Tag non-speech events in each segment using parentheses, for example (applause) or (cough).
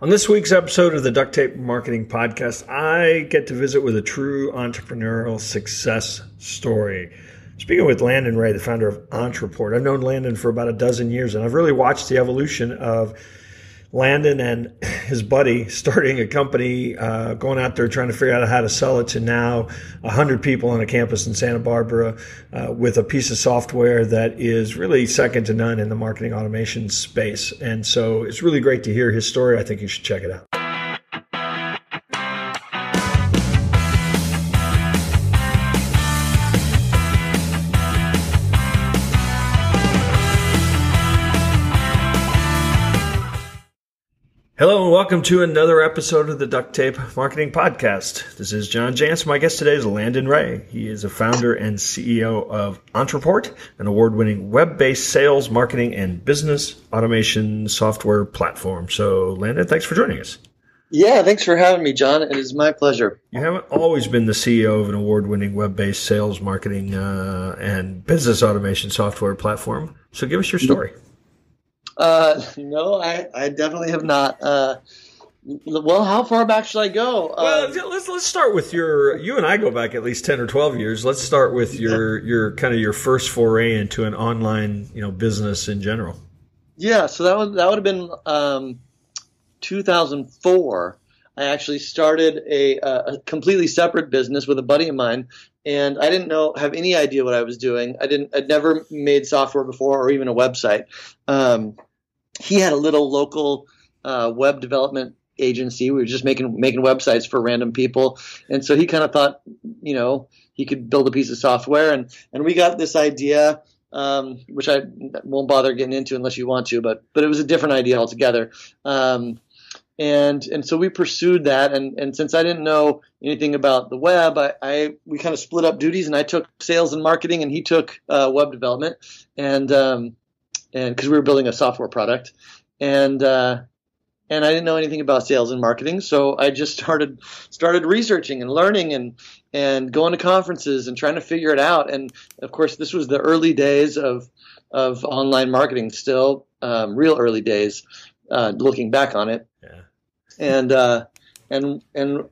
On this week's episode of the Duct Tape Marketing Podcast, I get to visit with a true entrepreneurial success story. Speaking with Landon Ray, the founder of Ontraport, I've known Landon for about a dozen years, and I've really watched the evolution of Landon and his buddy starting a company, uh, going out there trying to figure out how to sell it to now 100 people on a campus in Santa Barbara uh, with a piece of software that is really second to none in the marketing automation space. And so it's really great to hear his story. I think you should check it out. Hello and welcome to another episode of the Duct Tape Marketing Podcast. This is John Jantsch. My guest today is Landon Ray. He is a founder and CEO of Ontraport, an award-winning web-based sales, marketing, and business automation software platform. So, Landon, thanks for joining us. Yeah, thanks for having me, John. It is my pleasure. You haven't always been the CEO of an award-winning web-based sales, marketing, uh, and business automation software platform. So, give us your story. Uh, no, I, I definitely have not. Uh, well, how far back should I go? Well, um, let's let's start with your. You and I go back at least ten or twelve years. Let's start with your your kind of your first foray into an online you know business in general. Yeah, so that would that would have been um, 2004. I actually started a, a completely separate business with a buddy of mine, and I didn't know have any idea what I was doing. I didn't. I'd never made software before or even a website. Um, he had a little local uh, web development agency. We were just making making websites for random people, and so he kind of thought, you know, he could build a piece of software, and and we got this idea. Um, which I won't bother getting into unless you want to, but but it was a different idea altogether. Um, and and so we pursued that. And and since I didn't know anything about the web I, I we kind of split up duties and I took sales and marketing and he took uh, web development. And um, and because we were building a software product. And uh, and I didn't know anything about sales and marketing. So I just started started researching and learning and and going to conferences and trying to figure it out. And of course this was the early days of of online marketing still um, real early days uh, looking back on it and uh, and and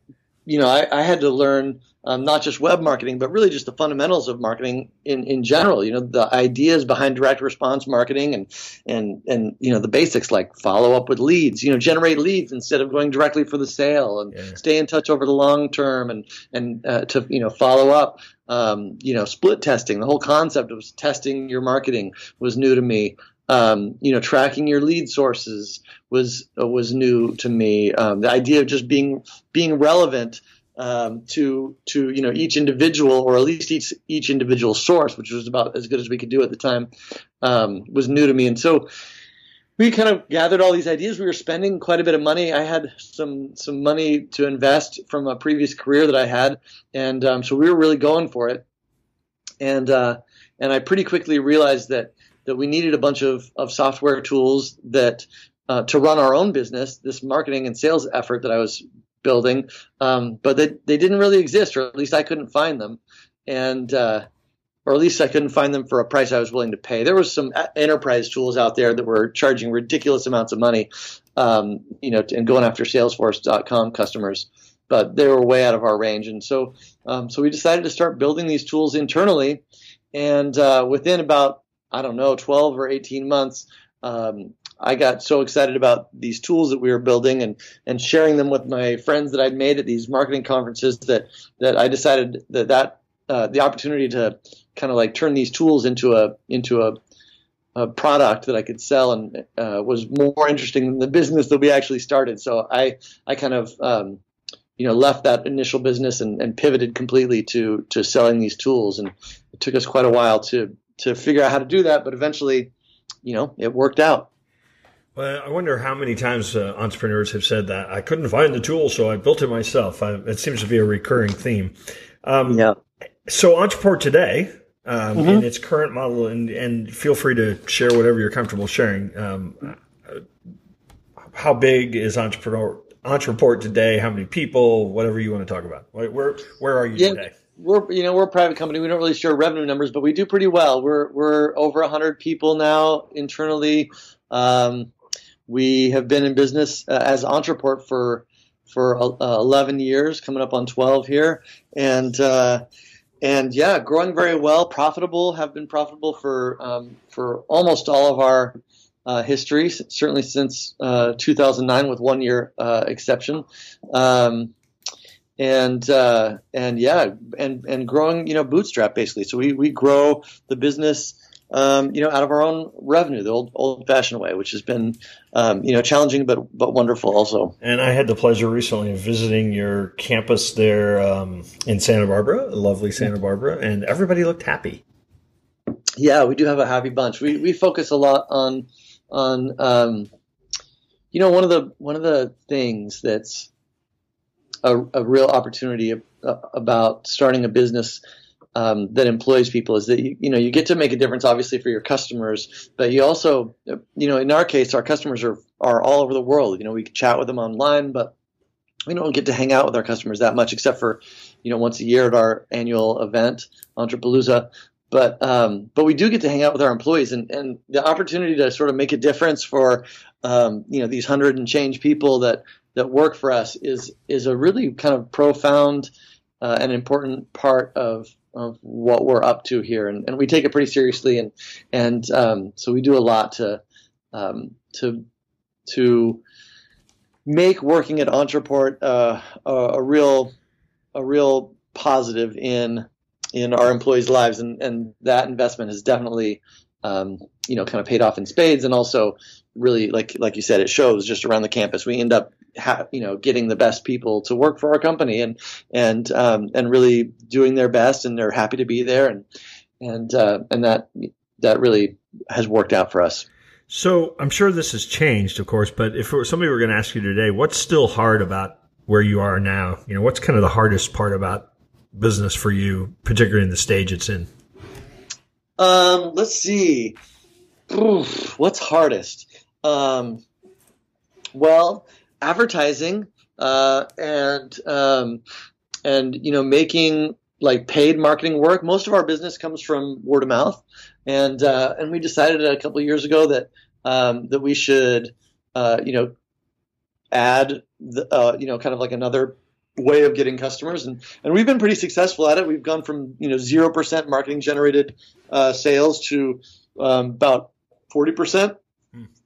you know I, I had to learn um, not just web marketing, but really just the fundamentals of marketing in, in general. You know, the ideas behind direct response marketing and and and you know the basics like follow up with leads. You know, generate leads instead of going directly for the sale, and yeah. stay in touch over the long term, and and uh, to you know follow up. Um, you know, split testing. The whole concept of testing your marketing was new to me. Um, you know, tracking your lead sources was uh, was new to me. Um, the idea of just being being relevant um, to to you know each individual or at least each each individual source, which was about as good as we could do at the time, um, was new to me. And so we kind of gathered all these ideas. We were spending quite a bit of money. I had some some money to invest from a previous career that I had, and um, so we were really going for it. And uh, and I pretty quickly realized that that we needed a bunch of, of software tools that uh, to run our own business, this marketing and sales effort that I was building, um, but they, they didn't really exist, or at least I couldn't find them, and uh, or at least I couldn't find them for a price I was willing to pay. There was some enterprise tools out there that were charging ridiculous amounts of money, um, you know, and going after Salesforce.com customers, but they were way out of our range, and so um, so we decided to start building these tools internally, and uh, within about I don't know 12 or 18 months. Um, I got so excited about these tools that we were building and, and sharing them with my friends that I'd made at these marketing conferences that, that I decided that, that uh, the opportunity to kind of like turn these tools into a into a, a product that I could sell and uh, was more interesting than the business that we actually started. So I I kind of um, you know left that initial business and, and pivoted completely to to selling these tools and it took us quite a while to to figure out how to do that, but eventually you know it worked out. Well, I wonder how many times uh, entrepreneurs have said that I couldn't find the tool, so I built it myself. I, it seems to be a recurring theme. Um, yeah. So, Ontraport today, um, mm-hmm. in its current model, and, and feel free to share whatever you're comfortable sharing. Um, how big is Entrepreneur Ontraport today? How many people? Whatever you want to talk about. Where where are you yeah. today? We're you know we're a private company. We don't really share revenue numbers, but we do pretty well. We're we're over hundred people now internally. Um, we have been in business uh, as Ontraport for for uh, 11 years, coming up on 12 here, and uh, and yeah, growing very well, profitable. Have been profitable for um, for almost all of our uh, history, certainly since uh, 2009, with one year uh, exception. Um, and uh, and yeah, and and growing, you know, bootstrap basically. So we we grow the business um, you know, out of our own revenue, the old old fashioned way, which has been, um, you know, challenging but but wonderful also. And I had the pleasure recently of visiting your campus there um, in Santa Barbara, lovely Santa Barbara, and everybody looked happy. Yeah, we do have a happy bunch. We we focus a lot on on um, you know one of the one of the things that's a, a real opportunity about starting a business um, that employs people is that you, you know you get to make a difference obviously for your customers but you also you know in our case our customers are are all over the world. You know we chat with them online but we don't get to hang out with our customers that much except for you know once a year at our annual event Ontrapalooza but um, but we do get to hang out with our employees and, and the opportunity to sort of make a difference for um, you know these hundred and change people that that work for us is is a really kind of profound uh, and important part of of what we're up to here, and, and we take it pretty seriously, and and um, so we do a lot to um, to to make working at Ontraport uh, a, a, real a real positive in in our employees' lives, and and that investment has definitely um, you know kind of paid off in spades, and also really like like you said, it shows just around the campus. We end up ha- you know getting the best people to work for our company and and um, and really doing their best and they're happy to be there and and uh, and that that really has worked out for us. So I'm sure this has changed, of course, but if somebody were going to ask you today, what's still hard about where you are now? You know, what's kind of the hardest part about business for you, particularly in the stage it's in? Um, let's see. Oof, what's hardest? Um, well, advertising uh, and um, and you know making like paid marketing work. Most of our business comes from word of mouth, and uh, and we decided a couple years ago that um, that we should uh, you know add the, uh, you know kind of like another way of getting customers. And and we've been pretty successful at it. We've gone from you know 0% marketing generated uh, sales to um, about 40%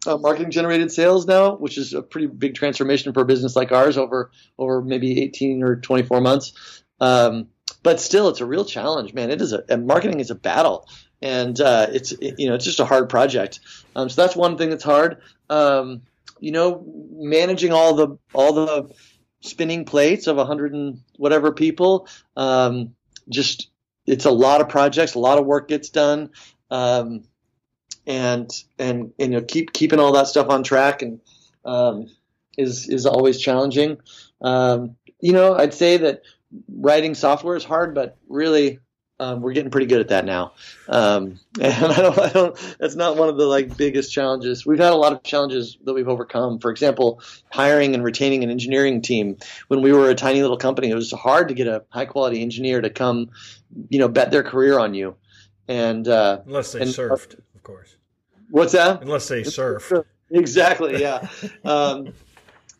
uh, marketing generated sales now, which is a pretty big transformation for a business like ours over over maybe 18 or 24 months. Um, but still, it's a real challenge, man. It is a marketing is a battle, and uh, it's it, you know it's just a hard project. Um, so that's one thing that's hard. Um, you know, managing all the all the spinning plates of a 100 and whatever people. Um, just it's a lot of projects, a lot of work gets done. Um, and and, and you know keep keeping all that stuff on track and um, is is always challenging. Um, you know, I'd say that writing software is hard, but really um, we're getting pretty good at that now. Um, (laughs) and I don't, I don't, that's not one of the like biggest challenges. We've had a lot of challenges that we've overcome. For example, hiring and retaining an engineering team. When we were a tiny little company, it was hard to get a high quality engineer to come, you know, bet their career on you. And uh, unless they and, surfed, course. What's that? Unless they surf. Exactly. Yeah. (laughs) um,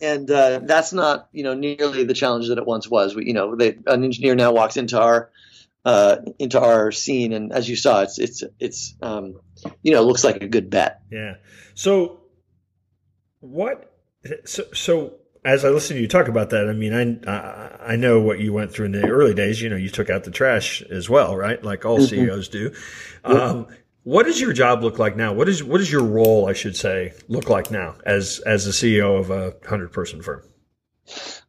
and uh, that's not you know nearly the challenge that it once was. We, you know, they, an engineer now walks into our uh, into our scene, and as you saw, it's it's it's um, you know looks like a good bet. Yeah. So what? So so as I listen to you talk about that, I mean, I, I, I know what you went through in the early days. You know, you took out the trash as well, right? Like all mm-hmm. CEOs do. Um, what does your job look like now? What is what is your role, I should say, look like now as as the CEO of a hundred person firm?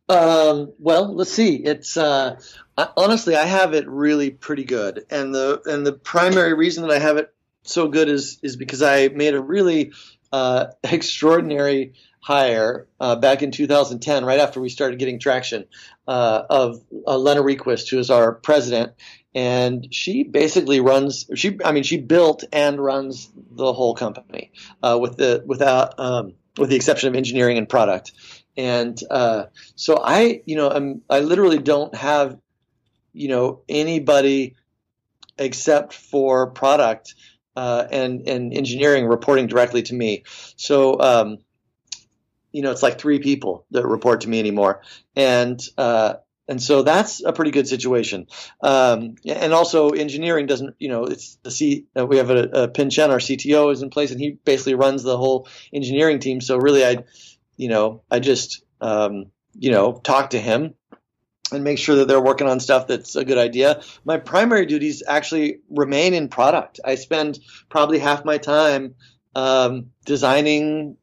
Um, well, let's see. It's uh, I, honestly, I have it really pretty good, and the and the primary reason that I have it so good is is because I made a really uh, (laughs) extraordinary hire uh, back in 2010, right after we started getting traction, uh, of uh, Lena Requist, who is our president, and she basically runs. She, I mean, she built and runs the whole company uh, with the without um, with the exception of engineering and product. And uh, so I, you know, I'm I literally don't have, you know, anybody except for product uh, and and engineering reporting directly to me. So um, you know, it's like three people that report to me anymore, and uh, and so that's a pretty good situation. Um, and also, engineering doesn't, you know, it's the C. Uh, we have a, a Pin Chen, our CTO, is in place, and he basically runs the whole engineering team. So really, I, you know, I just, um, you know, talk to him and make sure that they're working on stuff that's a good idea. My primary duties actually remain in product. I spend probably half my time um, designing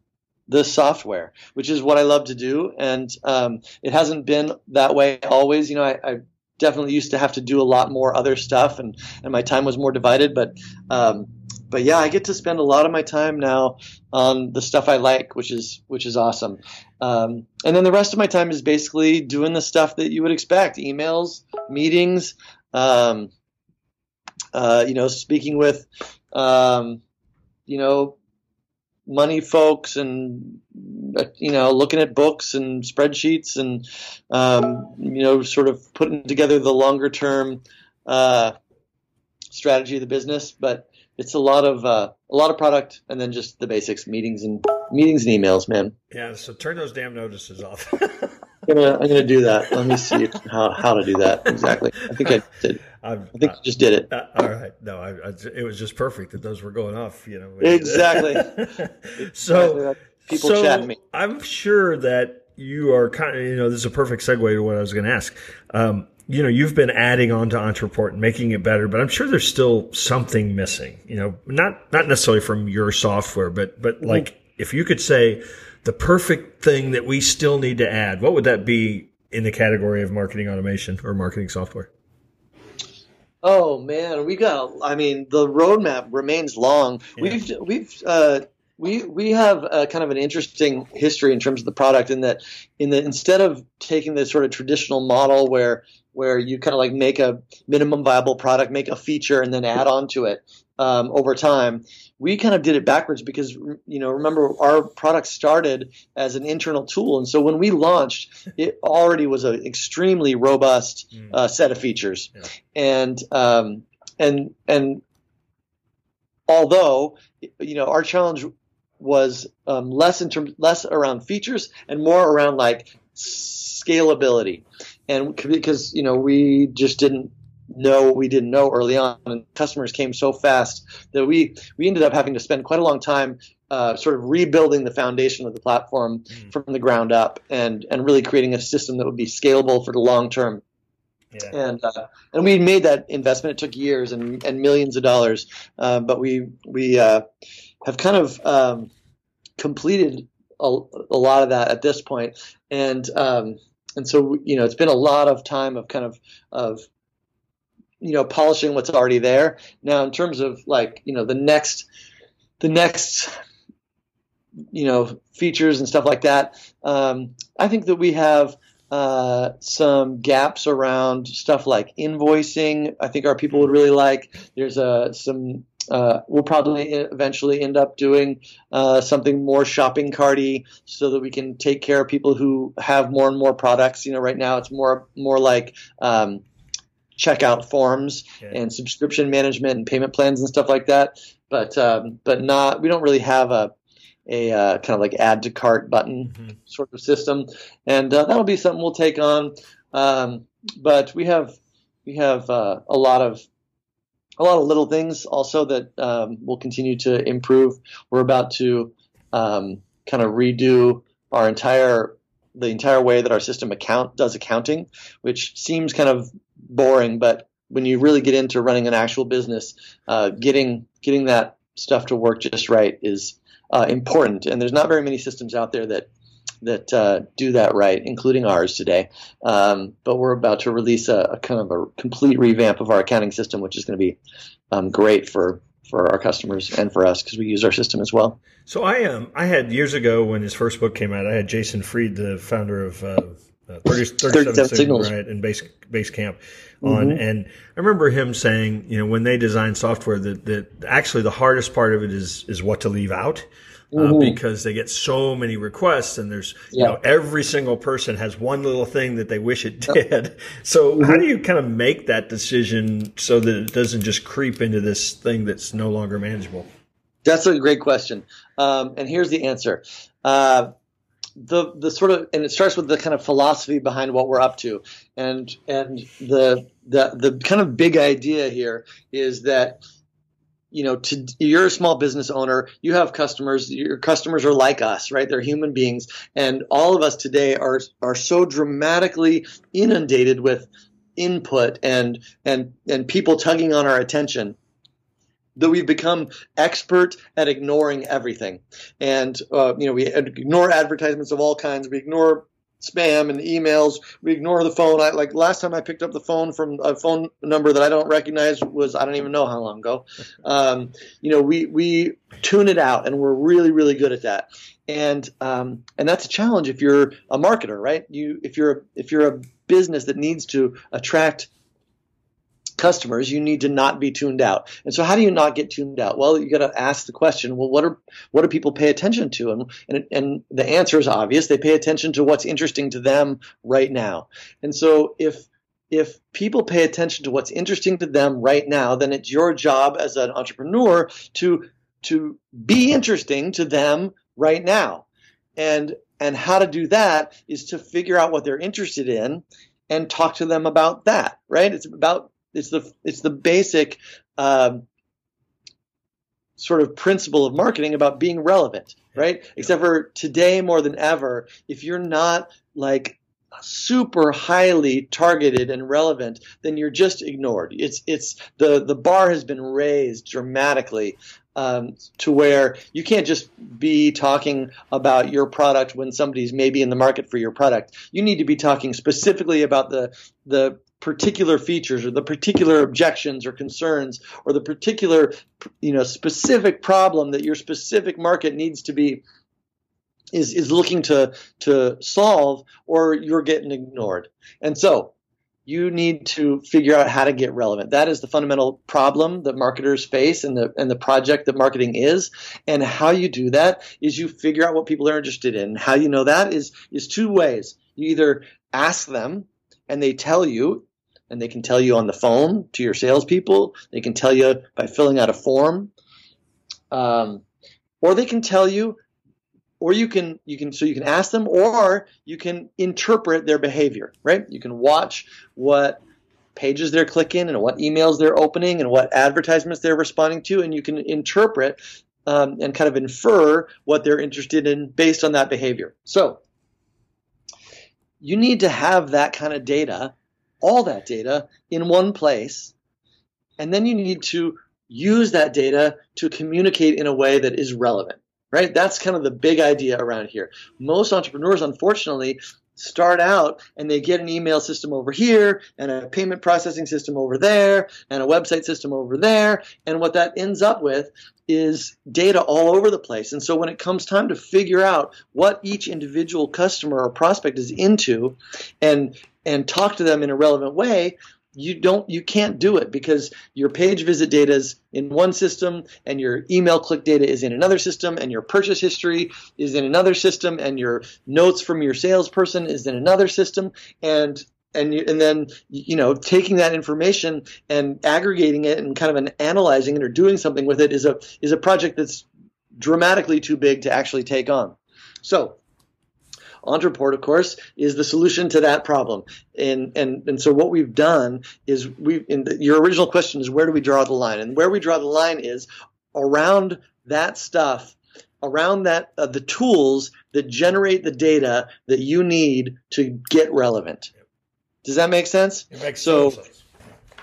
the software, which is what I love to do. And um, it hasn't been that way always. You know, I, I, definitely used to have to do a lot more other stuff, and, and my time was more divided. But um, but yeah, I get to spend a lot of my time now on the stuff I like, which is which is awesome. Um, and then the rest of my time is basically doing the stuff that you would expect: emails, meetings, um, uh, you know, speaking with, um, you know, money folks and you know looking at books and spreadsheets and um, you know sort of putting together the longer term uh, strategy of the business. But it's a lot of uh, a lot of product and then just the basics meetings and meetings and emails man yeah so turn those damn notices off (laughs) I'm gonna, I'm gonna do that. Let me see how, how to do that exactly. I think I did. (laughs) I'm, i think I, just did it. Uh, all right. No, I, I, it was just perfect that those were going off. You know. (laughs) Exactly. so people so chatting me. I'm sure that you are kind of you know this is a perfect segue to what I was going to ask. Um, you know, you've been adding on to Ontraport and making it better, but I'm sure there's still something missing. You know, not not necessarily from your software, but but mm-hmm. like if you could say the perfect thing that we still need to add, what would that be in the category of marketing automation or marketing software? Oh man, we got. I mean, the roadmap remains long. Yeah. We've we've uh, we we have a, kind of an interesting history in terms of the product in that in that instead of taking the sort of traditional model where where you kind of like make a minimum viable product, make a feature, and then add on to it um, over time we kind of did it backwards because you know remember our product started as an internal tool and so when we launched it already was an extremely robust mm. uh, set of features yeah. and um, and and although you know our challenge was um, less in terms less around features and more around like scalability and because you know we just didn't know what we didn't know early on, and customers came so fast that we we ended up having to spend quite a long time uh, sort of rebuilding the foundation of the platform mm. from the ground up, and and really creating a system that would be scalable for the long term. Yeah. And uh, and we made that investment. It took years and, and millions of dollars, uh, but we we uh, have kind of um, completed a, a, lot of that at this point, and um, and so you know it's been a lot of time of kind of of you know polishing what's already there. Now, in terms of like you know the next the next you know features and stuff like that, um, I think that we have uh, some gaps around stuff like invoicing. I think our people would really like. There's uh, some. Uh, we'll probably eventually end up doing uh, something more shopping carty, so that we can take care of people who have more and more products. You know, right now it's more more like um, checkout forms okay. and subscription management and payment plans and stuff like that. But um, but not we don't really have a a uh, kind of like add to cart button mm-hmm. sort of system, and uh, that'll be something we'll take on. Um, but we have we have uh, a lot of a lot of little things also that um, will continue to improve. We're about to um, kind of redo our entire the entire way that our system account does accounting, which seems kind of boring, but when you really get into running an actual business, uh, getting getting that stuff to work just right is uh, important. And there's not very many systems out there that that uh, do that right, including ours today. Um, but we're about to release a, a, kind of a complete revamp of our accounting system, which is going to be um, great for for our customers and for us because we use our system as well. So I um I had years ago when his first book came out, I had Jason Fried, the founder of uh, uh, 30, 37, 37 signals, right, and base Basecamp on. Mm-hmm. And I remember him saying, you know, when they design software, that, that actually the hardest part of it is is what to leave out. Uh, mm-hmm. because they get so many requests and there's you know every single person has one little thing that they wish it did yep. (laughs) so mm-hmm. how do you kind of make that decision so that it doesn't just creep into this thing that's no longer manageable that's a great question um, and here's the answer uh, the the sort of and it starts with the kind of philosophy behind what we're up to, and and the the the kind of big idea here is that you know, to, you're a small business owner, you have customers, your customers are like us, right? They're human beings. And all of us today are, are so dramatically inundated with input and, and, and people tugging on our attention that we've become expert at ignoring everything. And, uh, you know, we ignore advertisements of all kinds. We ignore spam and emails. We ignore the phone. I, like last time I picked up the phone from a phone number that I don't recognize was I don't even know how long ago. (laughs) Um, you know, we we tune it out, and we're really really good at that. And um, and that's a challenge if you're a marketer, right? You if you're if you're a business that needs to attract customers, you need to not be tuned out. And so, how do you not get tuned out? Well, you got to ask the question. Well, what are what do people pay attention to? And, and and the answer is obvious. They pay attention to what's interesting to them right now. And so, if if people pay attention to what's interesting to them right now, then it's your job as an entrepreneur to to be interesting to them right now. And and how to do that is to figure out what they're interested in and talk to them about that, right? It's about it's the it's the basic um, sort of principle of marketing about being relevant, right? Yeah. Except for today more than ever, if you're not like super highly targeted and relevant, then you're just ignored. It's it's the the bar has been raised dramatically um, to where you can't just be talking about your product when somebody's maybe in the market for your product. You need to be talking specifically about the the particular features or the particular objections or concerns or the particular you know specific problem that your specific market needs to be is is looking to to solve or you're getting ignored and so you need to figure out how to get relevant. That is the fundamental problem that marketers face and the and the project that marketing is. And how you do that is you figure out what people are interested in. How you know that is is two ways. You either ask them and they tell you and they can tell you on the phone to your salespeople. They can tell you by filling out a form, um, or they can tell you, or you can you can so you can ask them, or you can interpret their behavior. Right? You can watch what pages they're clicking and what emails they're opening and what advertisements they're responding to, and you can interpret um, and kind of infer what they're interested in based on that behavior. So you need to have that kind of data all that data in one place. And then you need to use that data to communicate in a way that is relevant, right? That's kind of the big idea around here. Most entrepreneurs, unfortunately, start out and they get an email system over here and a payment processing system over there and a website system over there. And what that ends up with is data all over the place. And so when it comes time to figure out what each individual customer or prospect is into and and talk to them in a relevant way, you don't you can't do it because your page visit data is in one system and your email click data is in another system and your purchase history is in another system and your notes from your salesperson is in another system. And and you, and then you know taking that information and aggregating it and kind of an analyzing it or doing something with it is a is a project that's dramatically too big to actually take on. So Ontraport, of course, is the solution to that problem. And and and so what we've done is we. In the, your original question is where do we draw the line? And where we draw the line is around that stuff, around that uh, the tools that generate the data that you need to get relevant. Does that make sense? It makes so, sense.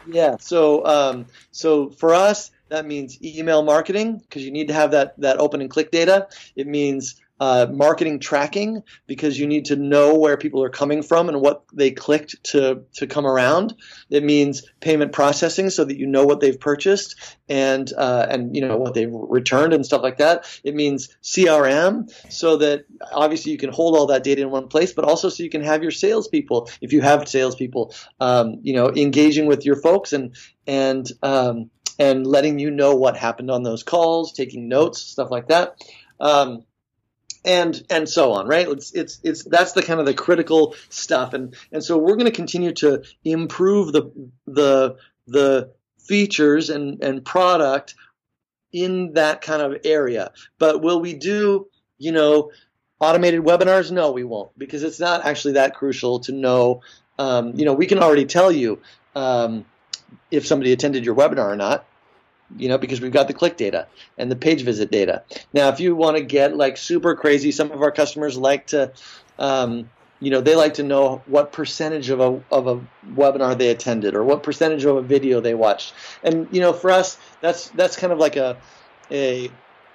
Yeah. So um, so for us. That means email marketing because you need to have that, that open and click data. It means uh, marketing tracking because you need to know where people are coming from and what they clicked to to come around. It means payment processing so that you know what they've purchased and uh, and you know what they've returned and stuff like that. It means CRM so that obviously you can hold all that data in one place, but also so you can have your salespeople, if you have salespeople, um, you know, engaging with your folks and and um, and letting you know what happened on those calls, taking notes, stuff like that. Um, and and so on right it's it's it's that's the kind of the critical stuff and and so we're going to continue to improve the the the features and and product in that kind of area but will we do you know automated webinars? No, we won't because it's not actually that crucial to know. Um, you know, we can already tell you um, if somebody attended your webinar or not. You know, because we've got the click data and the page visit data. Now, if you want to get like super crazy, some of our customers like to, um, you know, they like to know what percentage of a of a webinar they attended or what percentage of a video they watched. And you know, for us, that's that's kind of like a a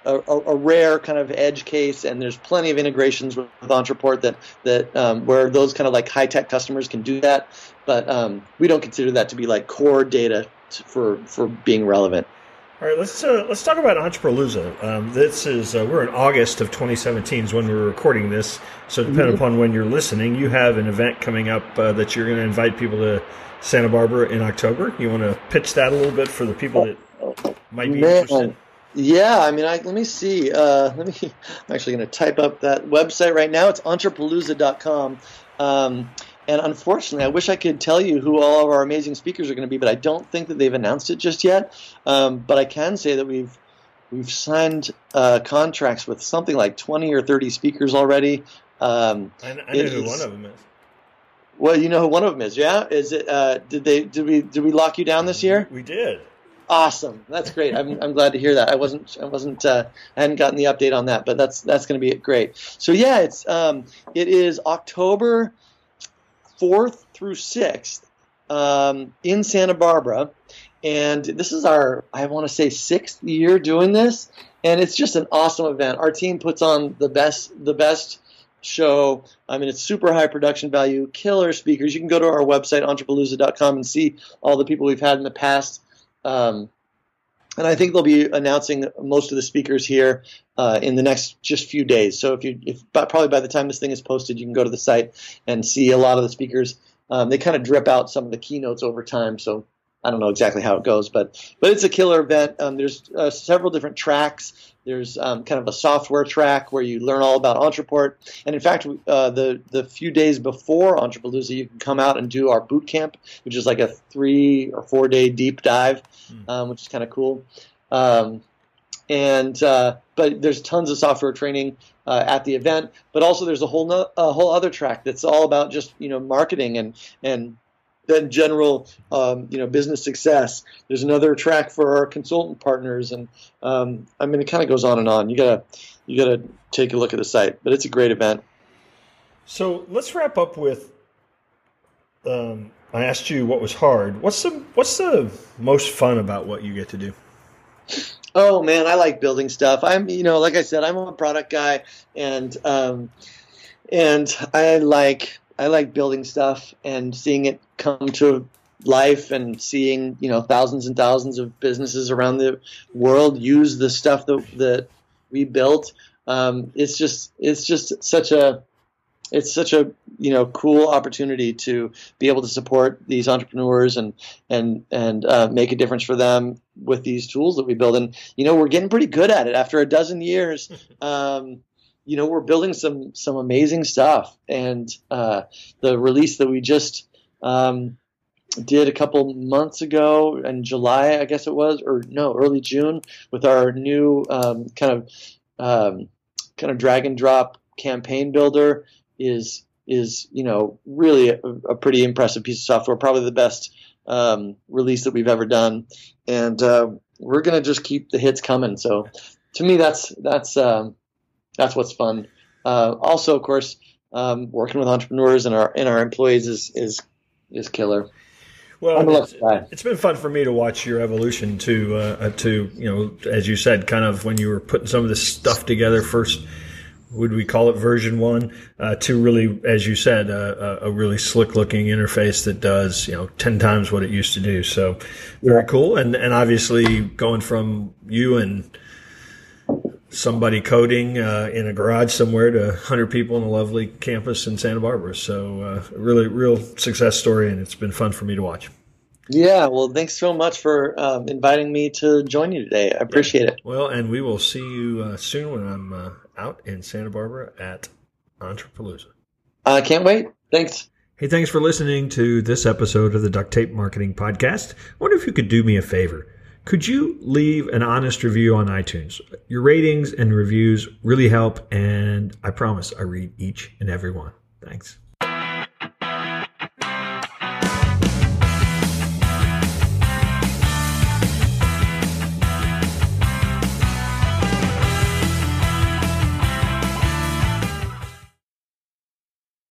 a, a, rare kind of edge case, and there's plenty of integrations with, with Ontraport that that um, where those kind of like high tech customers can do that. But um, we don't consider that to be like core data for for being relevant. All right, let's uh, let's talk about Ontrapalooza. Um, this is uh, we're in August of 2017 is when we're recording this. So depending mm-hmm. upon when you're listening, you have an event coming up uh, that you're going to invite people to Santa Barbara in October. You want to pitch that a little bit for the people that might be Man. interested. Yeah, I mean, I, let me see. Uh, (laughs) let me. I'm actually going to type up that website right now. It's ontrapalooza.com. Um, and unfortunately, I wish I could tell you who all of our amazing speakers are going to be, but I don't think that they've announced it just yet. Um, but I can say that we've we've signed uh, contracts with something like 20 or 30 speakers already. Um, I, know who one of them is. Well, you know who one of them is. Yeah, is it? Uh, did they? Did we? Did we lock you down this year? We did. Awesome. That's great. I'm, I'm glad to hear that. I wasn't I wasn't uh, I hadn't gotten the update on that, but that's that's going to be great. So yeah, it's um, it is October fourth through sixth um, in Santa Barbara, and this is our I want to say sixth year doing this, and it's just an awesome event. Our team puts on the best the best show. I mean, it's super high production value, killer speakers. You can go to our website, ontrapalooza.com, and see all the people we've had in the past. Um, and I think they'll be announcing most of the speakers here uh, in the next just few days. So if you, if probably by the time this thing is posted, you can go to the site and see a lot of the speakers. Um, they kind of drip out some of the keynotes over time, so I don't know exactly how it goes, but but it's a killer event. Um, there's uh, several different tracks. There's um, kind of a software track where you learn all about Ontraport, And in fact, uh, the the few days before Ontrapalooza, you can come out and do our boot camp, which is like a three or four day deep dive, mm. um, which is kind of cool. Um, and uh, but there's tons of software training uh, at the event, but also there's a whole no, a whole other track that's all about just you know marketing and and then general um, you know business success. There's another track for our consultant partners, and um, I mean it kind of goes on and on. You gotta you gotta take a look at the site, but it's a great event. So let's wrap up with. Um, I asked you what was hard. What's the what's the most fun about what you get to do? Oh man, I like building stuff. I'm you know like I said, I'm a product guy, and um, and I like I like building stuff and seeing it come to life and seeing you know thousands and thousands of businesses around the world use the stuff that that we built. Um, it's just it's just such a it's such a you know cool opportunity to be able to support these entrepreneurs and and and uh, make a difference for them with these tools that we build and you know we're getting pretty good at it after a dozen years (laughs) um, you know, we're building some some amazing stuff, and uh, the release that we just um, did a couple months ago in July, I guess it was, or no, early June, with our new um, kind of um, kind of drag and drop campaign builder is is you know really a, a pretty impressive piece of software, probably the best um, release that we've ever done, and uh, we're gonna just keep the hits coming. So to me, that's that's um, that's what's fun. Uh, also, of course, um, working with entrepreneurs and our and our employees is is is killer. Well, it's, it's been fun for me to watch your evolution to uh, uh, to you know, as you said, kind of when you were putting some of this stuff together first. Would we call it version one? Uh, to really, as you said, uh, a really slick looking interface that does you know ten times what it used to do. So very yeah. cool, and and obviously going from you and somebody coding uh, in a garage somewhere to 100 people in a lovely campus in Santa Barbara. So, uh, really, real success story, and it's been fun for me to watch. Yeah, well, thanks so much for um, inviting me to join you today. I appreciate yeah. it. Well, and we will see you uh, soon when I'm uh, out in Santa Barbara at Ontrapalooza. I can't wait. Thanks. Hey, thanks for listening to this episode of the Duct Tape Marketing Podcast. I wonder if you could do me a favor could you leave an honest review on iTunes? Your ratings and reviews really help, and I promise I read each and every one. Thanks.